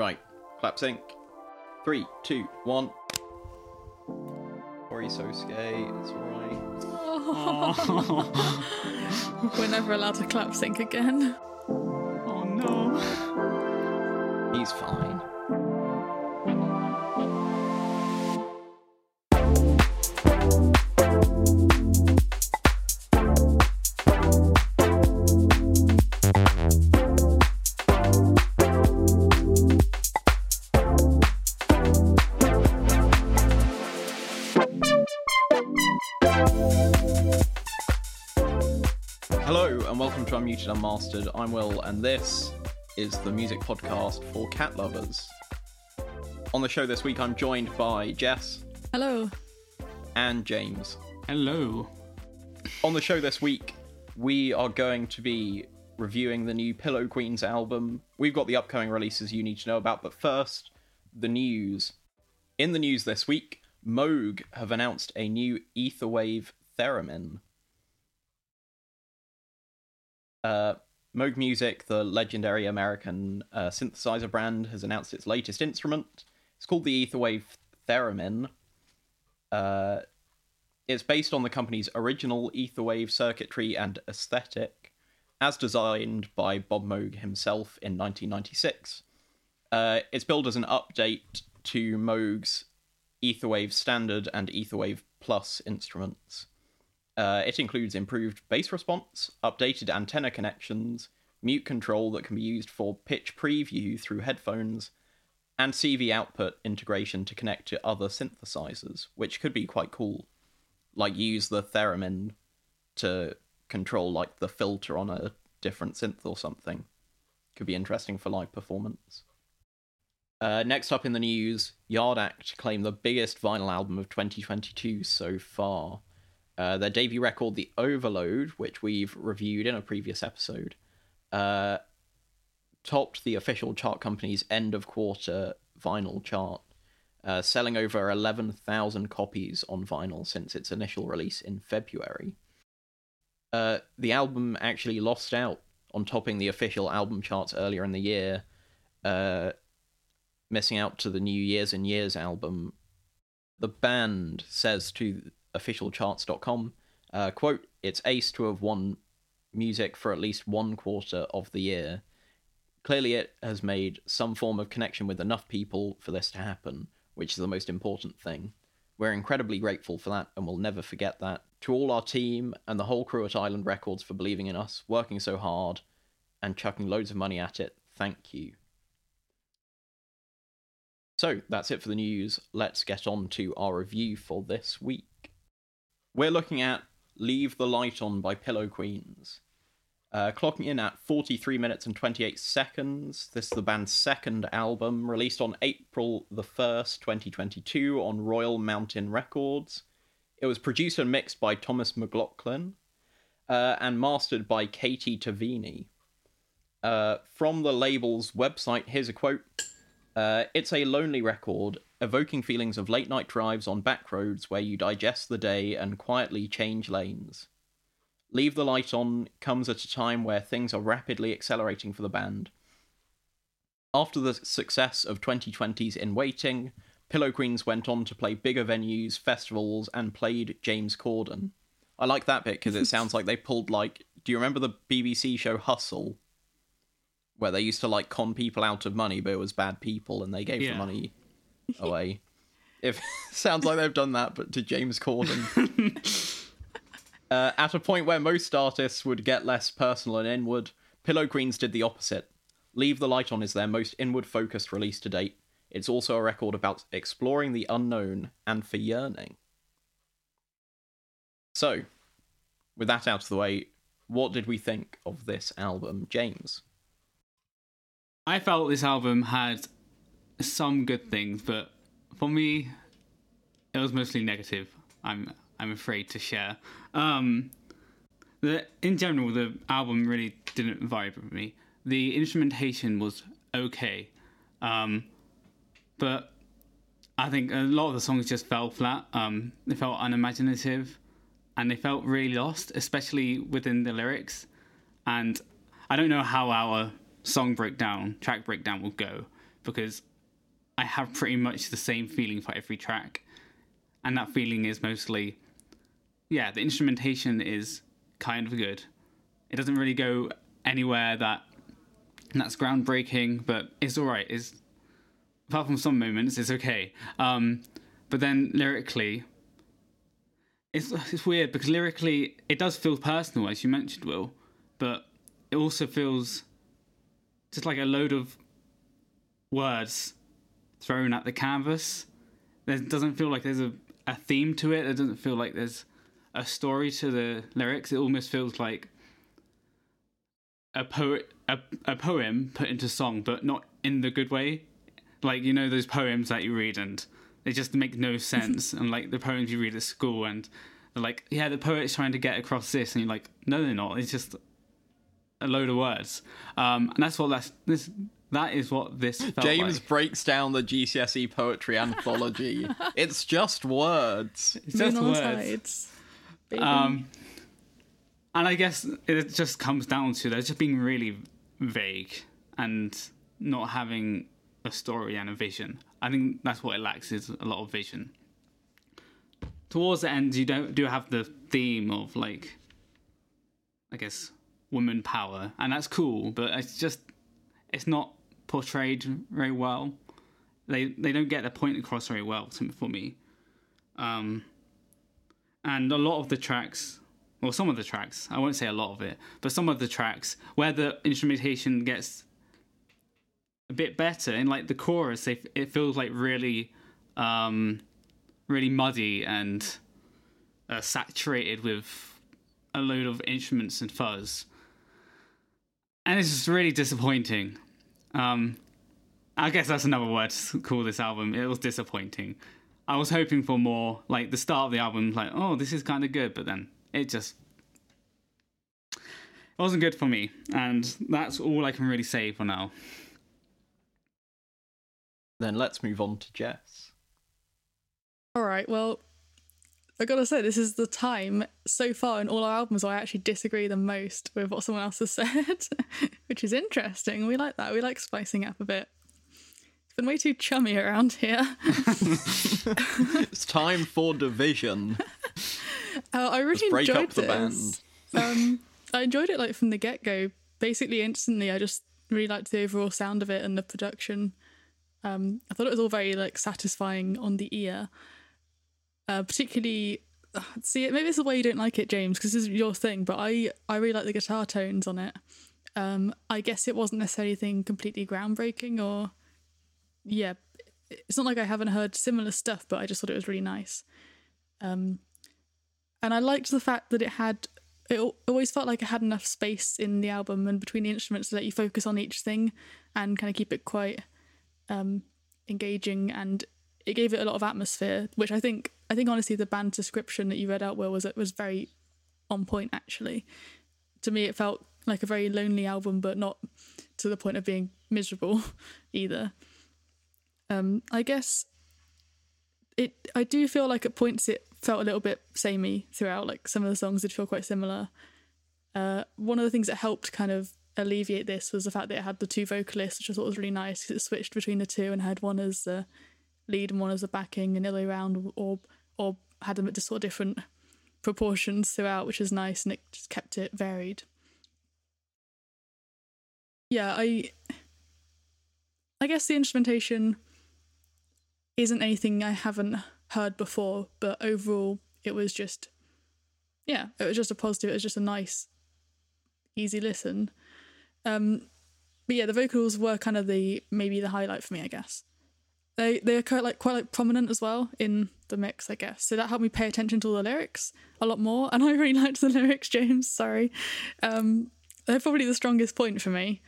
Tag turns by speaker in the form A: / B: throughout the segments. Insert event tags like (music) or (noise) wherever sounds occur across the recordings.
A: Right, clap sync. Three, two, one. Sorry, so skate. It's alright.
B: Oh. (laughs) We're never allowed to clap sync again.
C: Oh no.
A: He's fine. Unmuted Unmastered. I'm Will, and this is the music podcast for cat lovers. On the show this week, I'm joined by Jess
B: Hello.
A: and James.
C: Hello.
A: On the show this week, we are going to be reviewing the new Pillow Queens album. We've got the upcoming releases you need to know about, but first, the news. In the news this week, Moog have announced a new Etherwave theremin. Uh, Moog Music, the legendary American uh, synthesizer brand, has announced its latest instrument. It's called the Etherwave Theremin. Uh, it's based on the company's original Etherwave circuitry and aesthetic, as designed by Bob Moog himself in 1996. Uh, it's billed as an update to Moog's Etherwave Standard and Etherwave Plus instruments. Uh, it includes improved bass response, updated antenna connections, mute control that can be used for pitch preview through headphones, and CV output integration to connect to other synthesizers, which could be quite cool. Like use the theremin to control like the filter on a different synth or something. Could be interesting for live performance. Uh, next up in the news, Yard Act claim the biggest vinyl album of 2022 so far. Uh, their debut record, The Overload, which we've reviewed in a previous episode, uh, topped the official chart company's end of quarter vinyl chart, uh, selling over 11,000 copies on vinyl since its initial release in February. Uh, the album actually lost out on topping the official album charts earlier in the year, uh, missing out to the New Years and Years album. The band says to officialcharts.com, uh, quote, it's ace to have won music for at least one quarter of the year. Clearly, it has made some form of connection with enough people for this to happen, which is the most important thing. We're incredibly grateful for that and we'll never forget that. To all our team and the whole crew at Island Records for believing in us, working so hard, and chucking loads of money at it, thank you. So, that's it for the news. Let's get on to our review for this week. We're looking at Leave the Light On by Pillow Queens. Uh, clocking in at 43 minutes and 28 seconds. This is the band's second album, released on April the 1st, 2022, on Royal Mountain Records. It was produced and mixed by Thomas McLaughlin uh, and mastered by Katie Tavini. Uh, from the label's website, here's a quote uh, It's a lonely record, evoking feelings of late night drives on back roads where you digest the day and quietly change lanes. Leave the Light On comes at a time where things are rapidly accelerating for the band. After the success of 2020's In Waiting, Pillow Queens went on to play bigger venues, festivals, and played James Corden. I like that bit because it (laughs) sounds like they pulled like. Do you remember the BBC show Hustle? Where they used to like con people out of money, but it was bad people, and they gave the money (laughs) away. If (laughs) sounds like they've done that, but to James Corden. (laughs) uh, at a point where most artists would get less personal and inward, Pillow Queens did the opposite. Leave the Light On is their most inward focused release to date. It's also a record about exploring the unknown and for yearning. So, with that out of the way, what did we think of this album, James?
C: I felt this album had some good things, but for me, it was mostly negative. I'm I'm afraid to share. Um, the in general, the album really didn't vibe with me. The instrumentation was okay, um, but I think a lot of the songs just fell flat. Um, they felt unimaginative, and they felt really lost, especially within the lyrics. And I don't know how our song breakdown, track breakdown will go, because I have pretty much the same feeling for every track. And that feeling is mostly yeah, the instrumentation is kind of good. It doesn't really go anywhere that that's groundbreaking, but it's all right. It's apart from some moments, it's okay. Um, but then lyrically, it's it's weird because lyrically it does feel personal, as you mentioned, Will, but it also feels just like a load of words thrown at the canvas. There doesn't feel like there's a, a theme to it. It doesn't feel like there's a story to the lyrics. It almost feels like a poet a, a poem put into song, but not in the good way. Like you know those poems that you read and they just make no (laughs) sense. and like the poems you read at school and they're like, yeah, the poet's trying to get across this, and you're like, no, they're not. It's just a load of words. Um, and that's what that's this. That is what this felt
A: James
C: like.
A: breaks down the GCSE poetry anthology. (laughs) it's just words.
C: It's just
B: Moon
C: words.
B: tides.
C: Um, and I guess it just comes down to they're just being really vague and not having a story and a vision. I think that's what it lacks is a lot of vision. Towards the end, you don't do have the theme of like, I guess, woman power, and that's cool, but it's just it's not portrayed very well. They they don't get the point across very well for me. Um, and a lot of the tracks well some of the tracks i won't say a lot of it but some of the tracks where the instrumentation gets a bit better in like the chorus they, it feels like really um really muddy and uh, saturated with a load of instruments and fuzz and it's just really disappointing um i guess that's another word to call this album it was disappointing I was hoping for more, like the start of the album, like, oh, this is kind of good, but then it just it wasn't good for me, and that's all I can really say for now.
A: Then let's move on to Jess.
B: All right. Well, I gotta say, this is the time so far in all our albums where I actually disagree the most with what someone else has (laughs) said, which is interesting. We like that. We like spicing up a bit. It's been way too chummy around here. (laughs)
A: It's time for division. (laughs)
B: Uh, I really
A: Break
B: enjoyed
A: up the
B: this.
A: band.
B: um, I enjoyed it like from the get go. Basically, instantly, I just really liked the overall sound of it and the production. Um, I thought it was all very like satisfying on the ear. Uh, particularly, (sighs) see, maybe it's the way you don't like it, James, because this is your thing. But I, I really like the guitar tones on it. Um, I guess it wasn't necessarily anything completely groundbreaking, or yeah, it's not like I haven't heard similar stuff, but I just thought it was really nice. Um, and I liked the fact that it had it always felt like it had enough space in the album and between the instruments to let you focus on each thing and kind of keep it quite um, engaging and it gave it a lot of atmosphere which I think I think honestly the band description that you read out Will was it was very on point actually to me it felt like a very lonely album but not to the point of being miserable (laughs) either um I guess it I do feel like at points it felt a little bit samey throughout. Like some of the songs did feel quite similar. Uh, one of the things that helped kind of alleviate this was the fact that it had the two vocalists, which I thought was really nice because it switched between the two and had one as the lead and one as the backing, and the other way around, or or had them at just sort of different proportions throughout, which is nice, and it just kept it varied. Yeah, I I guess the instrumentation isn't anything I haven't heard before, but overall it was just yeah, it was just a positive, it was just a nice easy listen. Um but yeah, the vocals were kind of the maybe the highlight for me, I guess. They they're quite like quite like prominent as well in the mix, I guess. So that helped me pay attention to all the lyrics a lot more. And (laughs) I really liked the lyrics, James, sorry. Um they're probably the strongest point for me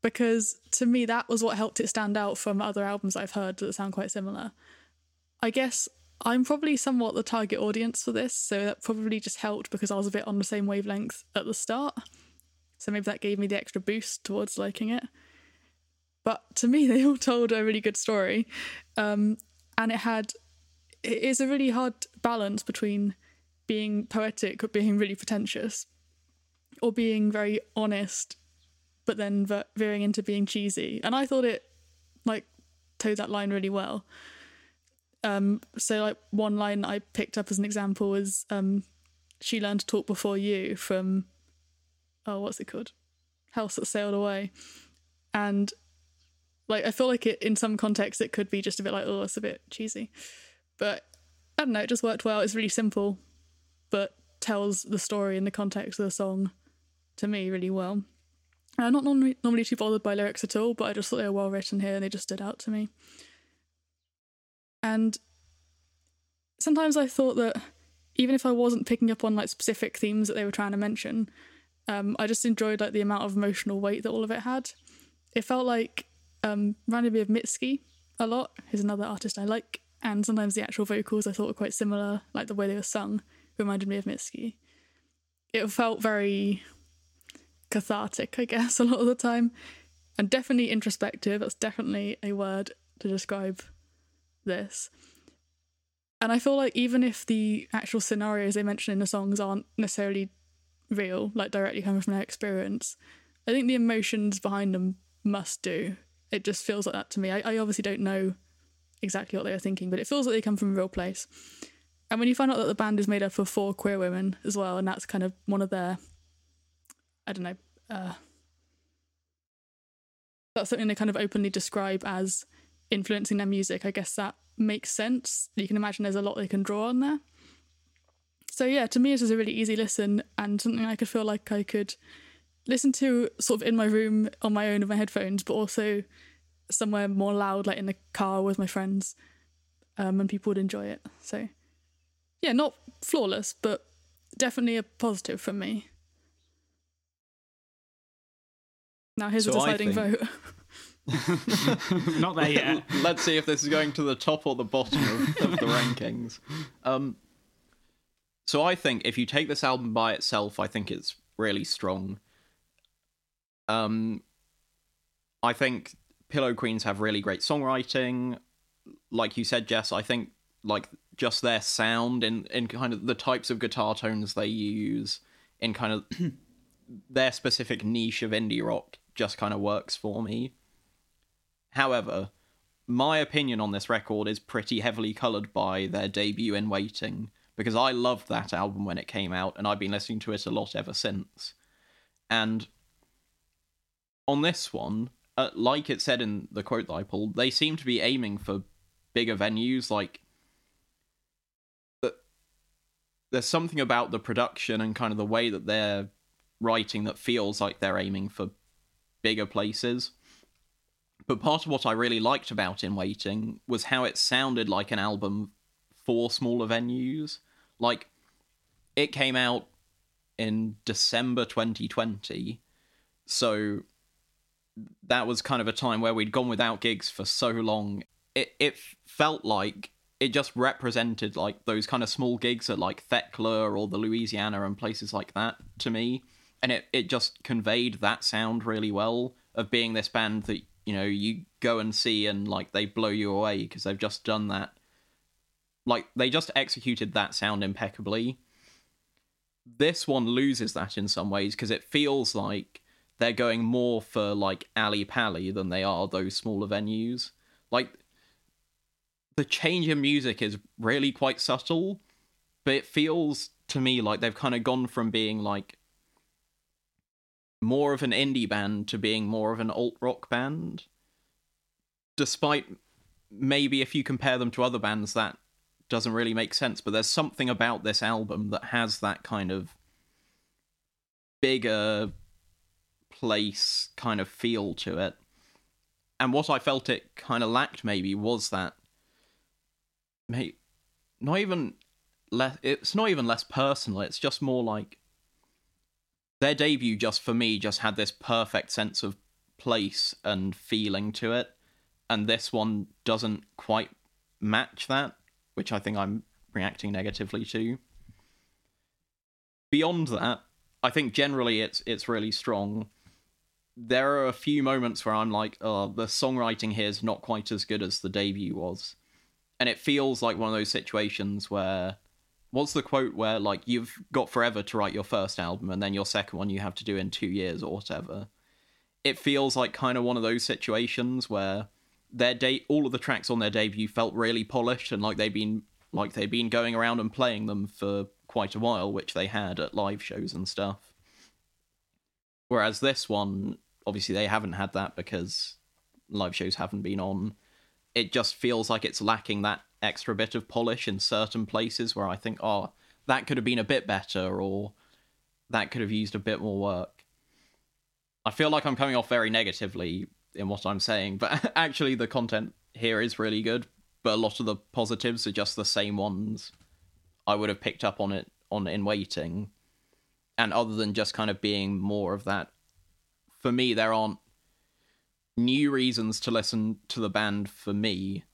B: because to me that was what helped it stand out from other albums I've heard that sound quite similar. I guess I'm probably somewhat the target audience for this, so that probably just helped because I was a bit on the same wavelength at the start. So maybe that gave me the extra boost towards liking it. But to me, (laughs) they all told a really good story, um, and it had it is a really hard balance between being poetic but being really pretentious, or being very honest but then ve- veering into being cheesy. And I thought it like towed that line really well. Um, so like one line I picked up as an example was um, she learned to talk before you from oh what's it called house that sailed away and like i feel like it in some contexts it could be just a bit like oh it's a bit cheesy. But i don't know it just worked well. It's really simple but tells the story in the context of the song to me really well. I'm not normally, normally too bothered by lyrics at all but i just thought they were well written here and they just stood out to me. And sometimes i thought that even if I wasn't picking up on like specific themes that they were trying to mention, um, I just enjoyed like the amount of emotional weight that all of it had. It felt like um, reminded me of Mitski a lot. He's another artist I like, and sometimes the actual vocals I thought were quite similar, like the way they were sung reminded me of Mitski. It felt very cathartic, I guess, (laughs) a lot of the time, and definitely introspective. That's definitely a word to describe this. And I feel like even if the actual scenarios they mention in the songs aren't necessarily real, like directly coming from their experience, I think the emotions behind them must do. It just feels like that to me. I, I obviously don't know exactly what they were thinking, but it feels like they come from a real place. And when you find out that the band is made up of four queer women as well, and that's kind of one of their, I don't know, uh, that's something they kind of openly describe as influencing their music, I guess that makes sense. You can imagine there's a lot they can draw on there. So yeah, to me it was a really easy listen and something I could feel like I could listen to sort of in my room on my own with my headphones, but also somewhere more loud, like in the car with my friends, um, and people would enjoy it. So yeah, not flawless, but definitely a positive for me. Now here's so a deciding think... vote. (laughs)
C: Not there yet. (laughs)
A: Let's see if this is going to the top or the bottom of, of the rankings. Um, so I think if you take this album by itself, I think it's really strong. Um, I think Pillow Queens have really great songwriting. Like you said, Jess, I think like just their sound and in kind of the types of guitar tones they use in kind of (clears throat) their specific niche of indie rock just kind of works for me. However, my opinion on this record is pretty heavily coloured by their debut in Waiting, because I loved that album when it came out, and I've been listening to it a lot ever since. And on this one, uh, like it said in the quote that I pulled, they seem to be aiming for bigger venues. Like, there's something about the production and kind of the way that they're writing that feels like they're aiming for bigger places. But part of what I really liked about In Waiting was how it sounded like an album for smaller venues. Like, it came out in December 2020, so that was kind of a time where we'd gone without gigs for so long. It it felt like it just represented like those kind of small gigs at like Thekla or the Louisiana and places like that to me, and it it just conveyed that sound really well of being this band that you know you go and see and like they blow you away because they've just done that. Like they just executed that sound impeccably. This one loses that in some ways because it feels like they're going more for like Ali Pali than they are those smaller venues like the change in music is really quite subtle but it feels to me like they've kind of gone from being like more of an indie band to being more of an alt rock band. Despite maybe if you compare them to other bands, that doesn't really make sense, but there's something about this album that has that kind of bigger place kind of feel to it. And what I felt it kind of lacked maybe was that not even less it's not even less personal, it's just more like their debut just for me just had this perfect sense of place and feeling to it. And this one doesn't quite match that which i think i'm reacting negatively to. Beyond that i think generally it's it's really strong there are a few moments where i'm like oh the songwriting here is not quite as good as the debut was and it feels like one of those situations where what's the quote where like you've got forever to write your first album and then your second one you have to do in two years or whatever it feels like kind of one of those situations where their day all of the tracks on their debut felt really polished and like they'd been like they'd been going around and playing them for quite a while, which they had at live shows and stuff. Whereas this one, obviously, they haven't had that because live shows haven't been on. It just feels like it's lacking that extra bit of polish in certain places where I think, oh, that could have been a bit better or that could have used a bit more work. I feel like I'm coming off very negatively in what I'm saying, but (laughs) actually the content here is really good, but a lot of the positives are just the same ones I would have picked up on it on in waiting. And other than just kind of being more of that for me there aren't new reasons to listen to the band for me.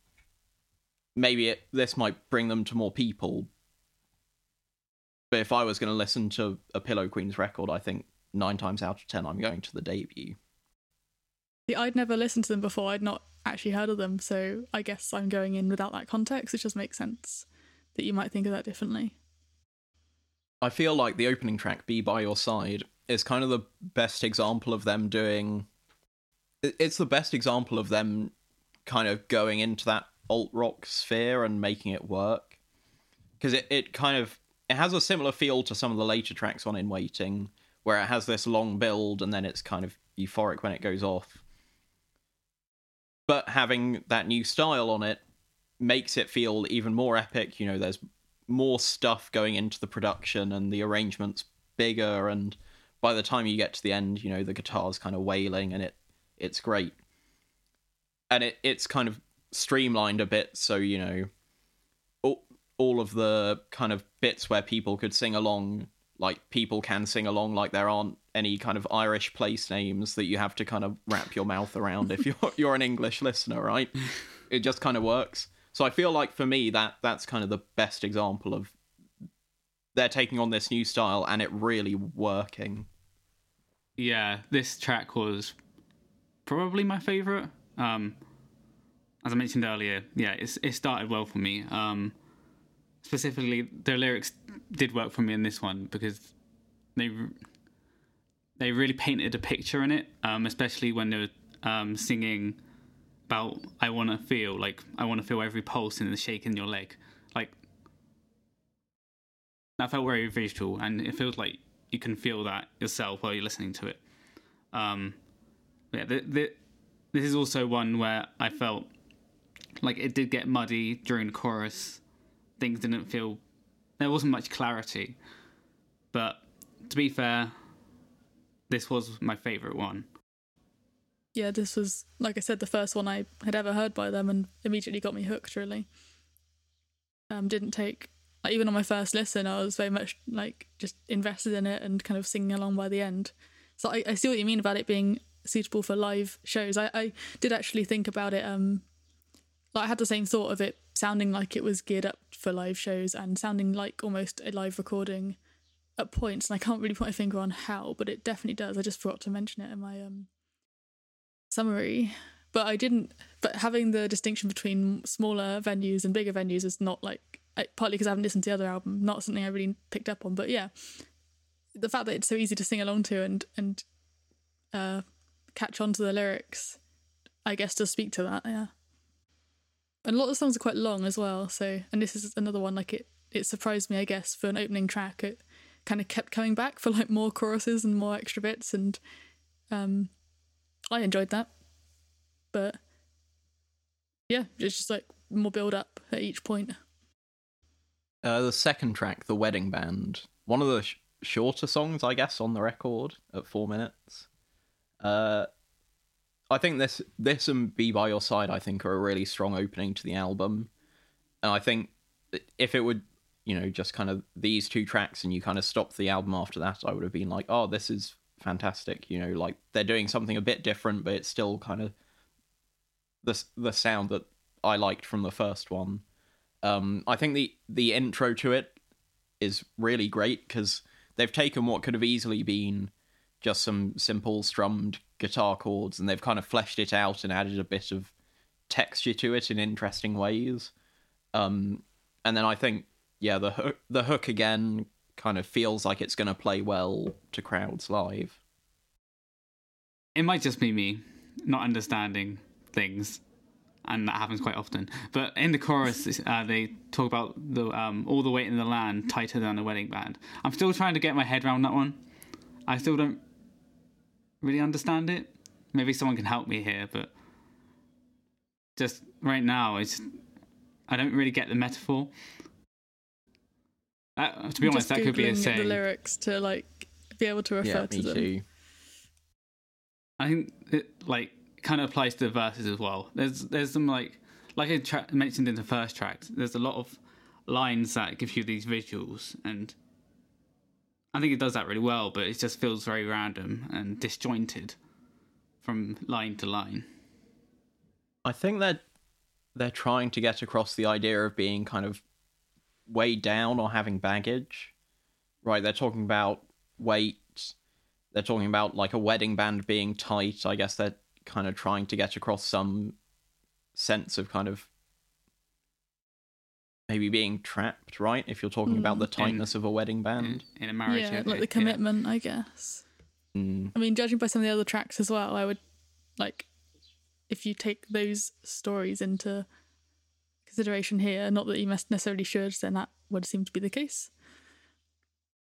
A: Maybe it, this might bring them to more people. But if I was going to listen to a Pillow Queens record, I think nine times out of ten I'm going to the debut.
B: See, I'd never listened to them before. I'd not actually heard of them, so I guess I'm going in without that context. It just makes sense that you might think of that differently.
A: I feel like the opening track, Be By Your Side, is kind of the best example of them doing. It's the best example of them kind of going into that alt rock sphere and making it work. Because it, it kind of. It has a similar feel to some of the later tracks on In Waiting, where it has this long build and then it's kind of euphoric when it goes off. But having that new style on it makes it feel even more epic. You know, there's more stuff going into the production and the arrangements bigger and by the time you get to the end, you know, the guitar's kind of wailing and it it's great. And it it's kind of streamlined a bit so, you know, all, all of the kind of bits where people could sing along like people can sing along like there aren't any kind of Irish place names that you have to kind of wrap your mouth around if you're you're an English listener, right? (laughs) It just kind of works. So I feel like for me that that's kind of the best example of they're taking on this new style and it really working.
C: Yeah, this track was probably my favorite. Um, as I mentioned earlier, yeah, it started well for me. Um, specifically, the lyrics did work for me in this one because they they really painted a picture in it, um, especially when they were um, singing about I want to feel like I want to feel every pulse and the shake in your leg. Like that felt very visual, and it feels like you can feel that yourself while you're listening to it. Um, yeah, the, the, this is also one where I felt like it did get muddy during the chorus. Things didn't feel there wasn't much clarity, but to be fair, this was my favorite one
B: yeah, this was like I said, the first one I had ever heard by them, and immediately got me hooked. Really, um, didn't take like even on my first listen, I was very much like just invested in it and kind of singing along by the end. So I, I see what you mean about it being suitable for live shows. I, I did actually think about it. Um, like I had the same thought of it sounding like it was geared up for live shows and sounding like almost a live recording at points. And I can't really put my finger on how, but it definitely does. I just forgot to mention it in my um summary but I didn't. But having the distinction between smaller venues and bigger venues is not like partly because I haven't listened to the other album, not something I really picked up on. But yeah, the fact that it's so easy to sing along to and and uh, catch on to the lyrics, I guess, does speak to that. Yeah, and a lot of the songs are quite long as well. So, and this is another one like it. It surprised me, I guess, for an opening track. It kind of kept coming back for like more choruses and more extra bits, and um, I enjoyed that. But yeah, it's just like more build up at each point.
A: Uh, the second track, The Wedding Band, one of the sh- shorter songs, I guess, on the record at four minutes. Uh, I think this this and Be By Your Side, I think, are a really strong opening to the album. And I think if it would, you know, just kind of these two tracks and you kind of stopped the album after that, I would have been like, oh, this is fantastic. You know, like they're doing something a bit different, but it's still kind of the the sound that I liked from the first one. Um, I think the the intro to it is really great because they've taken what could have easily been just some simple strummed guitar chords and they've kind of fleshed it out and added a bit of texture to it in interesting ways. Um, and then I think yeah, the hook, the hook again kind of feels like it's going to play well to crowds live.
C: It might just be me not understanding things, and that happens quite often. But in the chorus, uh, they talk about the um, all the weight in the land tighter than a wedding band. I'm still trying to get my head around that one. I still don't really understand it. Maybe someone can help me here, but just right now, it's I don't really get the metaphor. Uh, to be honest,
B: Just
C: that could be a
B: Googling
C: saying.
B: the lyrics to like be able to refer
A: Yeah,
B: to
A: me
B: them.
A: too.
C: I think it like kind of applies to the verses as well. There's there's some like like I tra- mentioned in the first track. There's a lot of lines that give you these visuals, and I think it does that really well. But it just feels very random and disjointed from line to line.
A: I think that they're trying to get across the idea of being kind of weighed down or having baggage. Right, they're talking about weight. They're talking about like a wedding band being tight. I guess they're kind of trying to get across some sense of kind of maybe being trapped, right? If you're talking about the tightness of a wedding band.
C: in a marriage,
B: yeah,
C: yeah,
B: like the commitment, I guess.
A: Mm.
B: I mean, judging by some of the other tracks as well, I would like if you take those stories into consideration here. Not that you must necessarily should, then that would seem to be the case.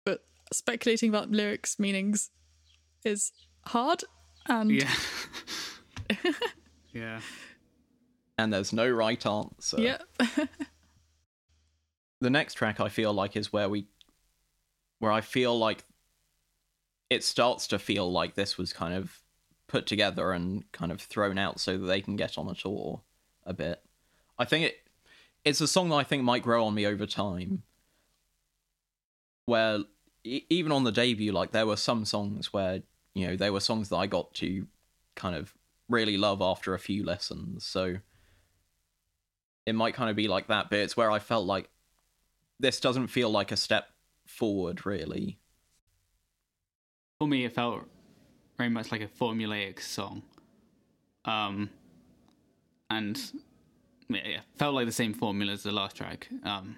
B: But speculating about lyrics meanings is hard, and
C: Yeah. (laughs) yeah.
A: And there's no right answer.
B: yeah, (laughs)
A: the next track I feel like is where we where I feel like it starts to feel like this was kind of put together and kind of thrown out so that they can get on a tour a bit. I think it it's a song that I think might grow on me over time. Where e- even on the debut like there were some songs where you know there were songs that I got to kind of really love after a few lessons. So it might kind of be like that, but it's where I felt like this doesn't feel like a step forward, really.
C: For me, it felt very much like a formulaic song. Um, and yeah, yeah, felt like the same formula as the last track. Um,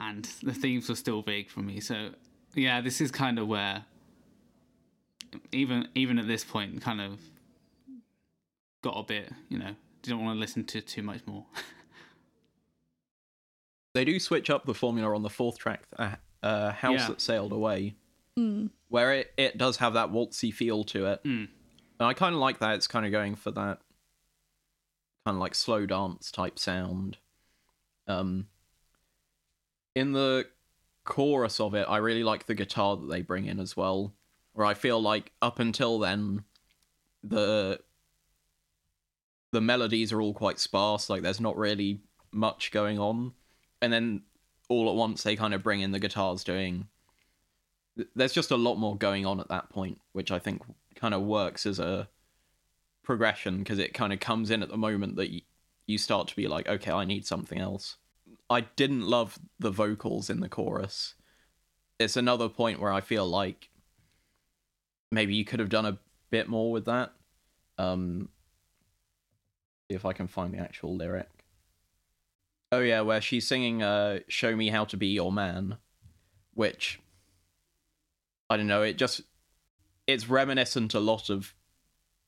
C: and the themes were still vague for me. So yeah, this is kind of where even even at this point, kind of got a bit, you know, didn't want to listen to too much more.
A: They do switch up the formula on the fourth track, uh, uh, House
C: Yeah.
A: That Sailed Away,
B: Mm.
A: where it, it does have that waltzy feel to it.
C: Mm.
A: And I kind of like that. It's kind of going for that kind of like slow dance type sound. Um, in the chorus of it, I really like the guitar that they bring in as well. Where I feel like up until then, the the melodies are all quite sparse. Like there's not really much going on, and then all at once they kind of bring in the guitars doing. There's just a lot more going on at that point, which I think kind of works as a progression because it kind of comes in at the moment that y- you start to be like, okay, I need something else. I didn't love the vocals in the chorus. It's another point where I feel like maybe you could have done a bit more with that. Um, see if I can find the actual lyric. Oh yeah, where she's singing uh "Show Me How to Be Your Man," which I don't know. It just it's reminiscent a lot of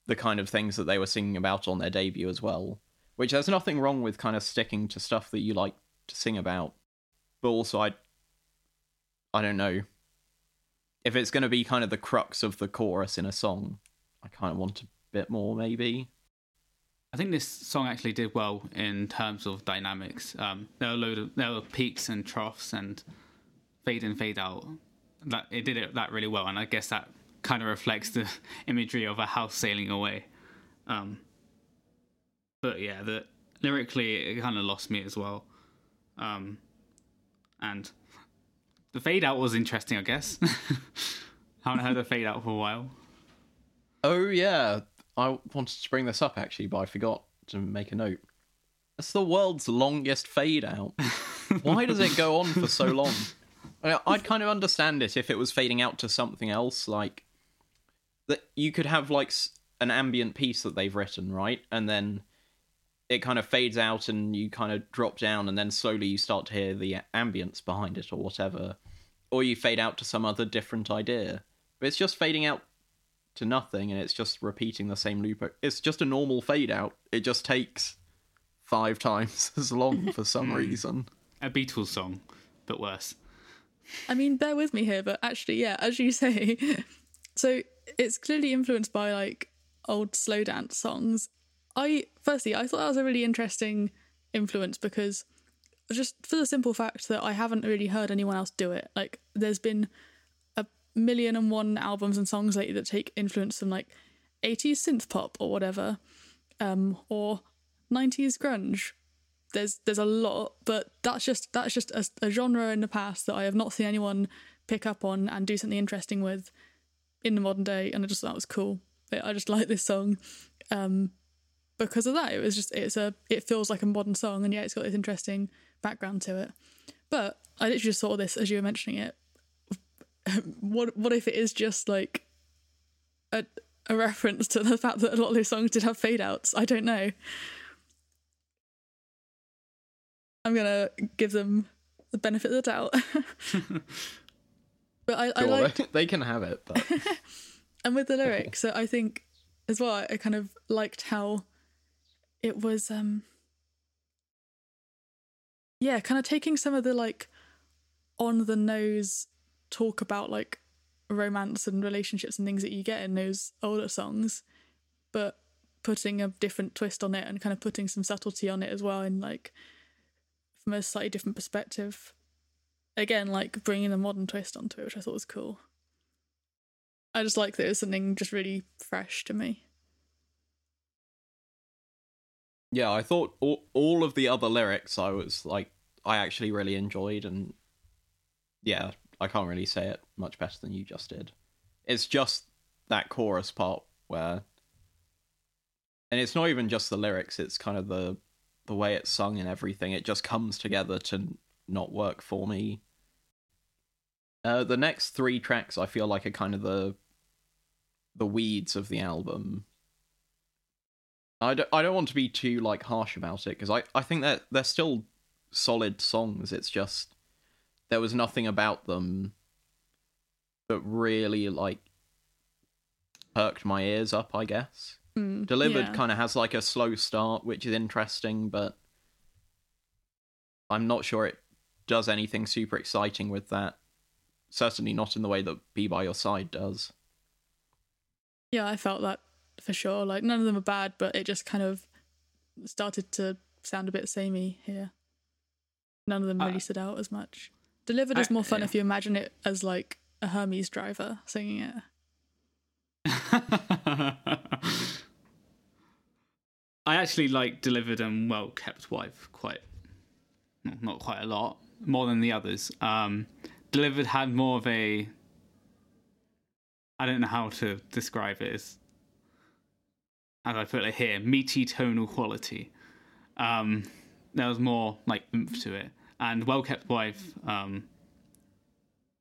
A: the kind of things that they were singing about on their debut as well. Which there's nothing wrong with kind of sticking to stuff that you like to sing about, but also I I don't know if it's going to be kind of the crux of the chorus in a song. I kind of want a bit more, maybe.
C: I think this song actually did well in terms of dynamics. Um, there were load of there were peaks and troughs and fade in, fade out. That it did it that really well, and I guess that kind of reflects the (laughs) imagery of a house sailing away. Um, but yeah, the lyrically it kind of lost me as well. Um, and the fade out was interesting, I guess. (laughs) Haven't heard a fade out for a while.
A: Oh yeah, I wanted to bring this up actually, but I forgot to make a note. It's the world's longest fade out. (laughs) Why does it go on for so long? I- I'd kind of understand it if it was fading out to something else, like that. You could have like an ambient piece that they've written, right, and then it kind of fades out, and you kind of drop down, and then slowly you start to hear the ambience behind it, or whatever, or you fade out to some other different idea. But it's just fading out to nothing and it's just repeating the same loop. It's just a normal fade out. It just takes five (laughs) times as long for some hmm. reason.
C: A Beatles song, but worse.
B: I mean, bear with me here, but actually, yeah, as you say, (laughs) so it's clearly influenced by like old slow dance songs. I firstly, I thought that was a really interesting influence because just for the simple fact that I haven't really heard anyone else do it. Like, there's been a million and one albums and songs lately that take influence from like 80s synth pop or whatever, um, or 90s grunge. There's there's a lot, but that's just that's just a, a genre in the past that I have not seen anyone pick up on and do something interesting with in the modern day, and I just thought that was cool. I just (laughs) like this song um, because of that. It was just it's a it feels like a modern song, and yeah, it's got this interesting background to it. But I literally just saw this as you were mentioning it. (laughs) what what if it is just like a a reference to the (laughs) fact that a lot of those songs did have fade outs? I don't know. I'm gonna give them the benefit of the doubt. But I, I (laughs)
A: they can have it, but (laughs)
B: and with the lyrics so i think as well i kind of liked how it was um yeah kind of taking some of the like on the nose talk about like romance and relationships and things that you get in those older songs but putting a different twist on it and kind of putting some subtlety on it as well and like from a slightly different perspective again like bringing a modern twist onto it which i thought was cool I just like that it was something just really fresh to me.
A: yeah, I thought all, all of the other lyrics I was like I actually really enjoyed and yeah, I can't really say it much better than you just did. It's just that chorus part where and it's not even just the lyrics, it's kind of the the way it's sung and everything. It just comes together to not work for me. Uh, the next three tracks I feel like are kind of the the weeds of the album. I don't, I don't want to be too like harsh about it because I, I think that they're still solid songs. It's just there was nothing about them that really like perked my ears up. I guess
B: Mm,
A: delivered
B: yeah.
A: kind of has like a slow start, which is interesting, but I'm not sure it does anything super exciting with that. Certainly not in the way that "Be by Your Side" does.
B: Yeah, I felt that for sure. Like none of them are bad, but it just kind of started to sound a bit samey here. None of them really
C: Uh,
B: stood out as much. Delivered is
C: I-
B: more fun
C: yeah.
B: if you imagine it as like a Hermes driver singing it. (laughs)
C: I actually like delivered and well kept wife quite, not quite a lot more than the others. Um, delivered had more of a. I don't know how to describe it. As, as I put it here, meaty tonal quality. Um, there was more like oomph to it, and well kept wife um,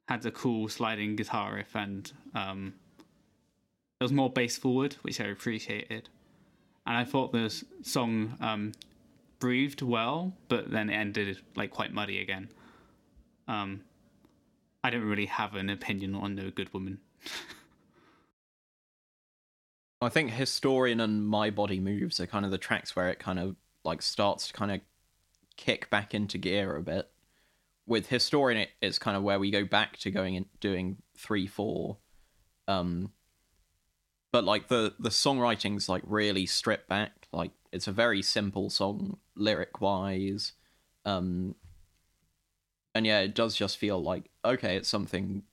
C: had a cool sliding guitar riff, and um, there was more bass forward, which I appreciated and I thought this song um, breathed well, but then ended like quite muddy again. Um, I don't really have an opinion on No Good Woman. (laughs)
A: I think Historian and My Body Moves are kind of the tracks where it kind of like starts to kind of kick back into gear a bit. With Historian, it, it's kind of where we go back to going and doing three, four. Um, but like the the songwriting's like really stripped back. Like it's a very simple song lyric wise. Um, and yeah, it does just feel like okay, it's something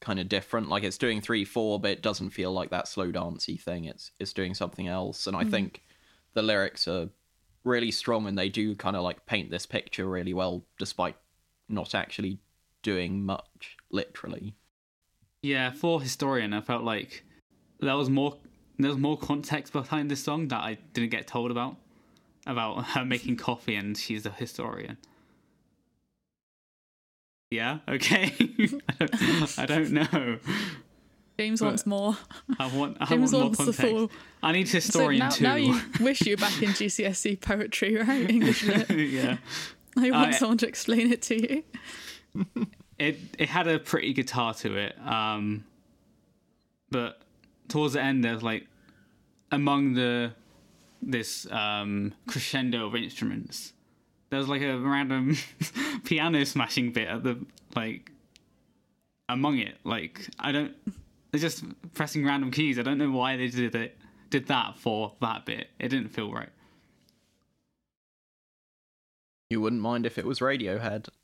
A: kind of different. Like it's doing three four, but it doesn't feel like that slow dancey thing. It's it's doing something else. And I think the lyrics are really strong, and they do kind of like paint this picture really well, despite not actually doing much literally.
C: Yeah, for historian, I felt like that was more there was more context behind this song that I didn't get told about about her making coffee and she's a historian. Yeah, okay. (laughs) I, don't, I don't know.
B: James
C: But-
B: wants more.
C: I want I
B: James
C: want more
B: wants the
C: context.
B: full.
C: I need
B: So
C: historian
B: now,
C: too.
B: now you (laughs) wish you were back in GCSE poetry, right? English lit.
C: yeah.
B: I want
C: I-
B: someone to explain it to you.
C: it it had a pretty guitar to it um but towards the end, there's like among the this um, crescendo of instruments, there's like a random (laughs) piano smashing bit at the like among it. Like I don't, they're just pressing random keys. I don't know why they did it. Did that for that bit? It didn't feel right.
A: You wouldn't mind if it was Radiohead. (laughs)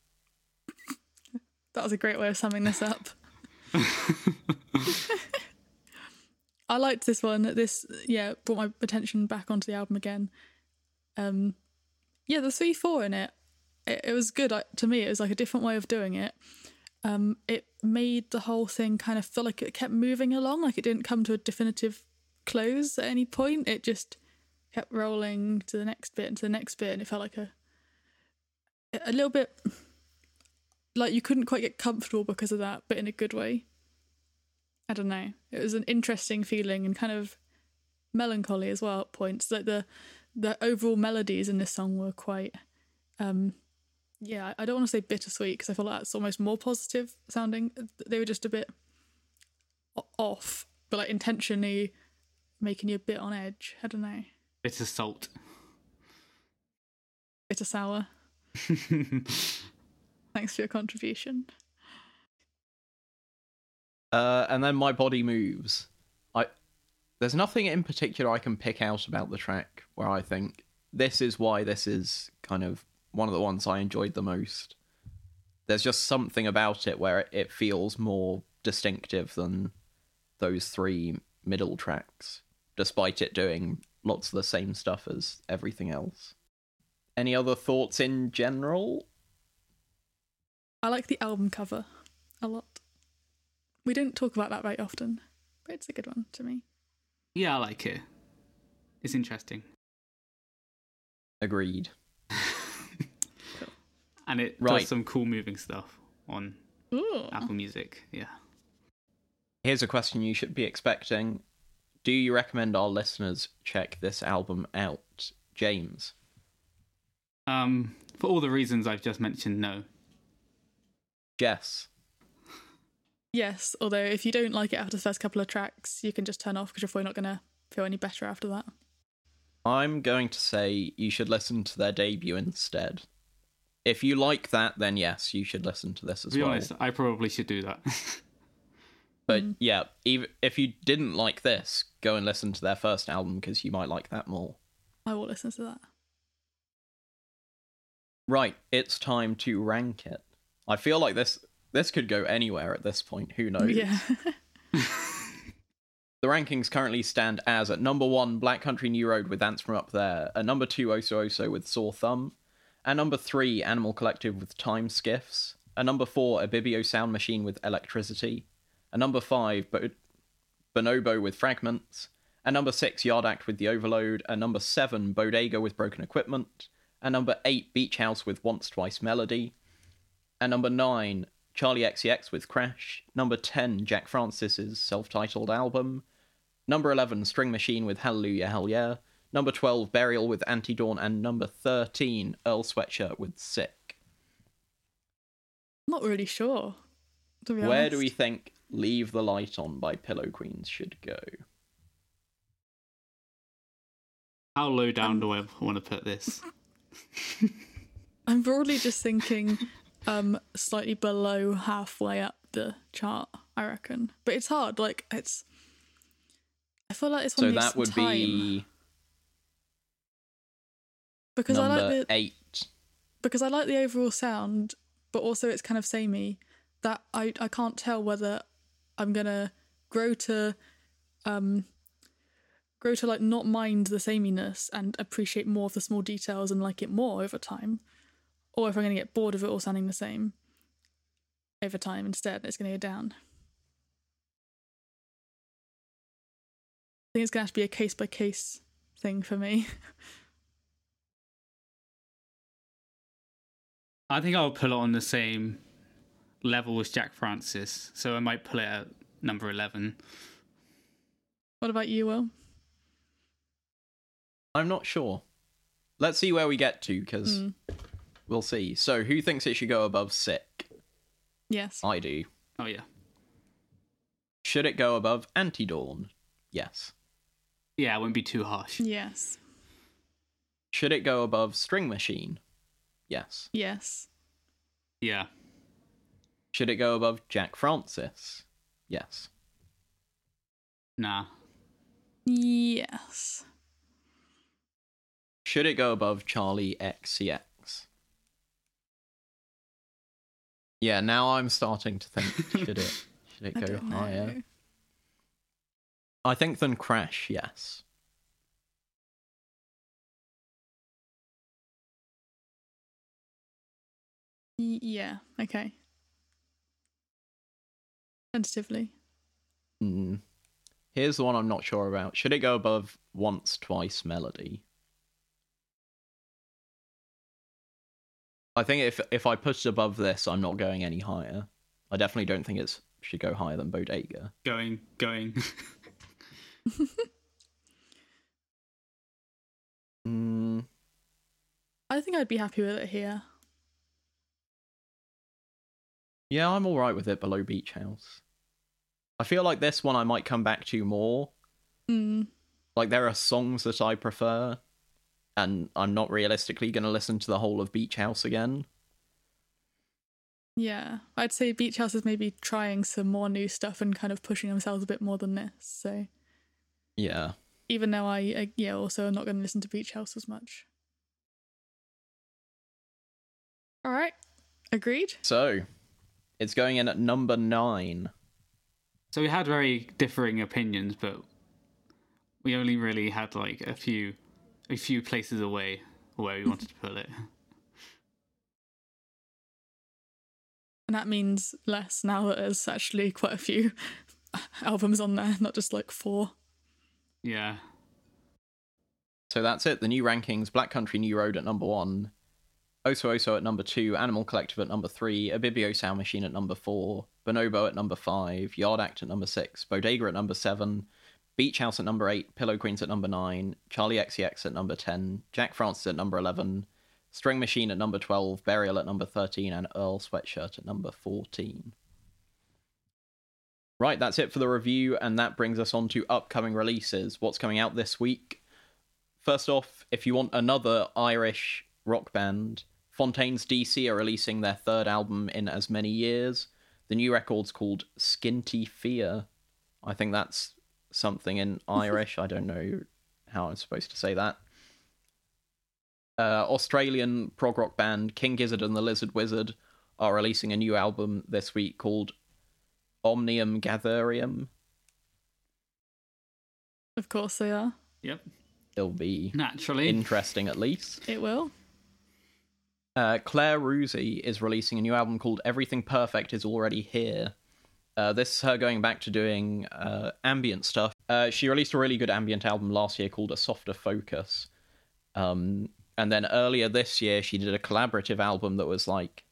B: That was a great way of summing this up. (laughs) I liked this one. This yeah brought my attention back onto the album again. Um, yeah, the three four in it, it, it was good. To me, it was like a different way of doing it. Um, it made the whole thing kind of feel like it kept moving along, like it didn't come to a definitive close at any point. It just kept rolling to the next bit and to the next bit, and it felt like a a little bit like you couldn't quite get comfortable because of that, but in a good way. I don't know. It was an interesting feeling and kind of melancholy as well at points. Like the the overall melodies in this song were quite um yeah, I don't want to say bittersweet because I feel like that's almost more positive sounding. They were just a bit off, but like intentionally making you a bit on edge. I don't know.
C: Bitter salt.
B: Bitter sour. (laughs) Thanks for your contribution.
A: Uh, and then my body moves. I there's nothing in particular I can pick out about the track where I think this is why this is kind of one of the ones I enjoyed the most. There's just something about it where it feels more distinctive than those three middle tracks, despite it doing lots of the same stuff as everything else. Any other thoughts in general?
B: I like the album cover a lot. We don't talk about that very often, but it's a good one to me.
C: Yeah, I like it. It's interesting.
A: Agreed. (laughs) cool.
C: and it
A: Right.
C: does some cool moving stuff on
B: Ooh.
C: Apple Music. Yeah.
A: Here's a question you should be expecting. Do you recommend our listeners check this album out? James.
C: Um, for all the reasons I've just mentioned, no.
A: Jess.
B: Yes, although if you don't like it after the first couple of tracks, you can just turn off because you're probably not going to feel any better after that.
A: I'm going to say you should listen to their debut instead. If you like that, then yes, you should listen to this as
C: To be
A: well.
C: honest, I probably should do that. (laughs)
A: But mm. yeah, even if you didn't like this, go and listen to their first album because you might like that more.
B: I will listen to that.
A: Right, it's time to rank it. I feel like this this could go anywhere at this point. Who knows?
B: Yeah. (laughs) (laughs)
A: The rankings currently stand as at number one, Black Country New Road with Ants from Up There, at number two, Oso Oso with Sore Thumb, at number three, Animal Collective with Time Skiffs, at number four, Ibibio Sound Machine with Electricity, at number five, Bo- Bonobo with Fragments, at number six, Yard Act with The Overload, at number seven, Bodega with Broken Equipment, at number eight, Beach House with Once Twice Melody, at number nine, Charli XCX with Crash, number 10, Jack Francis's self titled album, number 11, String Machine with Hallelujah Hell Yeah, number 12, Burial with Antidawn, and number 13, Earl Sweatshirt with Sick.
B: not really sure. To be
A: Where do we think Leave the Light On by Pillow Queens should go?
C: How low down do I want to put this? (laughs)
B: I'm broadly just thinking um slightly below halfway up the chart, I reckon. But it's hard, like it's I feel like it's one
A: So that would
B: time,
A: be
B: because I like the
A: 8.
B: because I like the overall sound, but also it's kind of samey that I I can't tell whether I'm gonna grow to um grow to like not mind the sameness and appreciate more of the small details and like it more over time, or if I'm gonna get bored of it all sounding the same over time instead, it's gonna go down. I think it's gonna have to be a case by case thing for me. (laughs)
C: I think I'll pull it on the same level as Jack Francis, so I might pull it at number 11.
B: what about you, Will?
A: I'm not sure. Let's see where we get to because
B: Hmm.
A: We'll see. So, who thinks it should go above Sick?
B: Yes.
A: I do.
C: Oh, yeah.
A: Should it go above Antidawn? Yes.
C: Yeah, it wouldn't be too harsh.
B: Yes.
A: Should it go above String Machine? Yes.
B: Yes.
C: Yeah.
A: Should it go above Jack Francis? Yes.
C: Nah.
B: Yes.
A: Should it go above Charli XCX? Yeah, now I'm starting to think (laughs) should it should it go
B: don't know.
A: higher? I think than Crash, yes.
B: Y- yeah. Okay. Tentatively.
A: Hmm. Here's the one I'm not sure about. Should it go above Once Twice Melody? I think if if I push it above this, I'm not going any higher. I definitely don't think it should go higher than Bodega.
C: Going, going. (laughs)
A: Mm,
B: I think I'd be happy with it here.
A: yeah, I'm all right with it below Beach House. I feel like this one I might come back to more.
B: Mm.
A: Like there are songs that I prefer, and I'm not realistically going to listen to the whole of Beach House again.
B: Yeah. I'd say Beach House is maybe trying some more new stuff and kind of pushing themselves a bit more than this. So
A: Yeah.
B: even though I, I yeah, also am not going to listen to Beach House as much. All right. Agreed.
A: So, it's going in at number nine.
C: so we had very differing opinions, but we only really had like a few, a few places away where we wanted to put it.
B: And that means less now that there's actually quite a few (laughs) albums on there, not just like four.
C: Yeah.
A: So that's it. The new rankings: Black Country New Road at number one, Oso Oso at number two, Animal Collective at number three, Ibibio Sound Machine at number four, Bonobo at number five, Yard Act at number six, Bodega at number seven, Beach House at number eight, Pillow Queens at number nine, Charli XCX at number ten, Jack Francis at number eleven, String Machine at number twelve, Burial at number thirteen, and Earl Sweatshirt at number fourteen. Right, that's it for the review, and that brings us on to upcoming releases. What's coming out this week? First off, if you want another Irish rock band, Fontaines D.C. are releasing their third album in as many years. The new record's called Skinty Fia. I think that's something in (laughs) Irish. I don't know how I'm supposed to say that. Uh, Australian prog rock band King Gizzard and the Lizard Wizard are releasing a new album this week called Omnium Gatherum.
B: Of course they are.
C: Yep.
A: It'll be
C: Naturally.
A: interesting at least.
B: It will.
A: Uh, Claire Rousay is releasing a new album called Everything Perfect Is Already Here. Uh, this is her going back to doing uh, ambient stuff. Uh, she released a really good ambient album last year called A Softer Focus. Um, and then earlier this year, she did a collaborative album that was like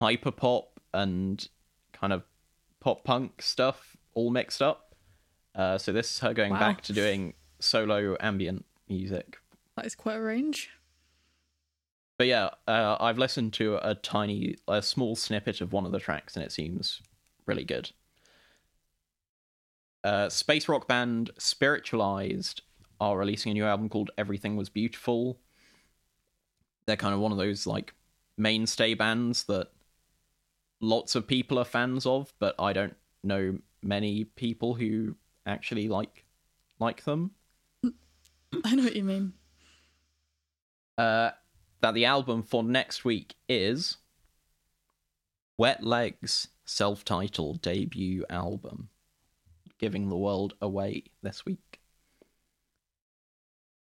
A: hyper pop and kind of pop punk stuff all mixed up. Uh, so this is her going
B: Wow.
A: back to doing solo ambient music
B: That is quite a range.
A: But yeah, uh, I've listened to a tiny, a small snippet of one of the tracks, and it seems really good. Uh, space rock band Spiritualized are releasing a new album called Everything Was Beautiful. They're kind of one of those like mainstay bands that lots of people are fans of, but I don't know many people who actually like like them. (laughs)
B: I know what you mean.
A: uh, that the album for next week is Wet Leg's self titled debut album, giving the world away this week.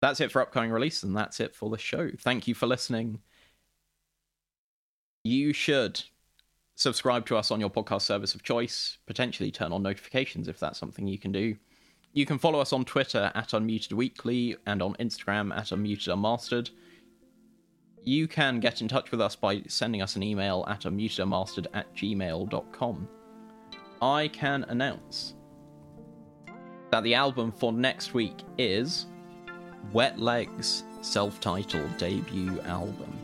A: That's it for upcoming release, and that's it for the show. Thank you for listening. You should subscribe to us on your podcast service of choice, potentially turn on notifications if that's something you can do. You can follow us on Twitter at Unmuted Weekly and on Instagram at Unmuted Unmastered. You can get in touch with us by sending us an email at unmutedunmastered at gmail.com. I can announce that the album for next week is Wet Leg's self titled debut album.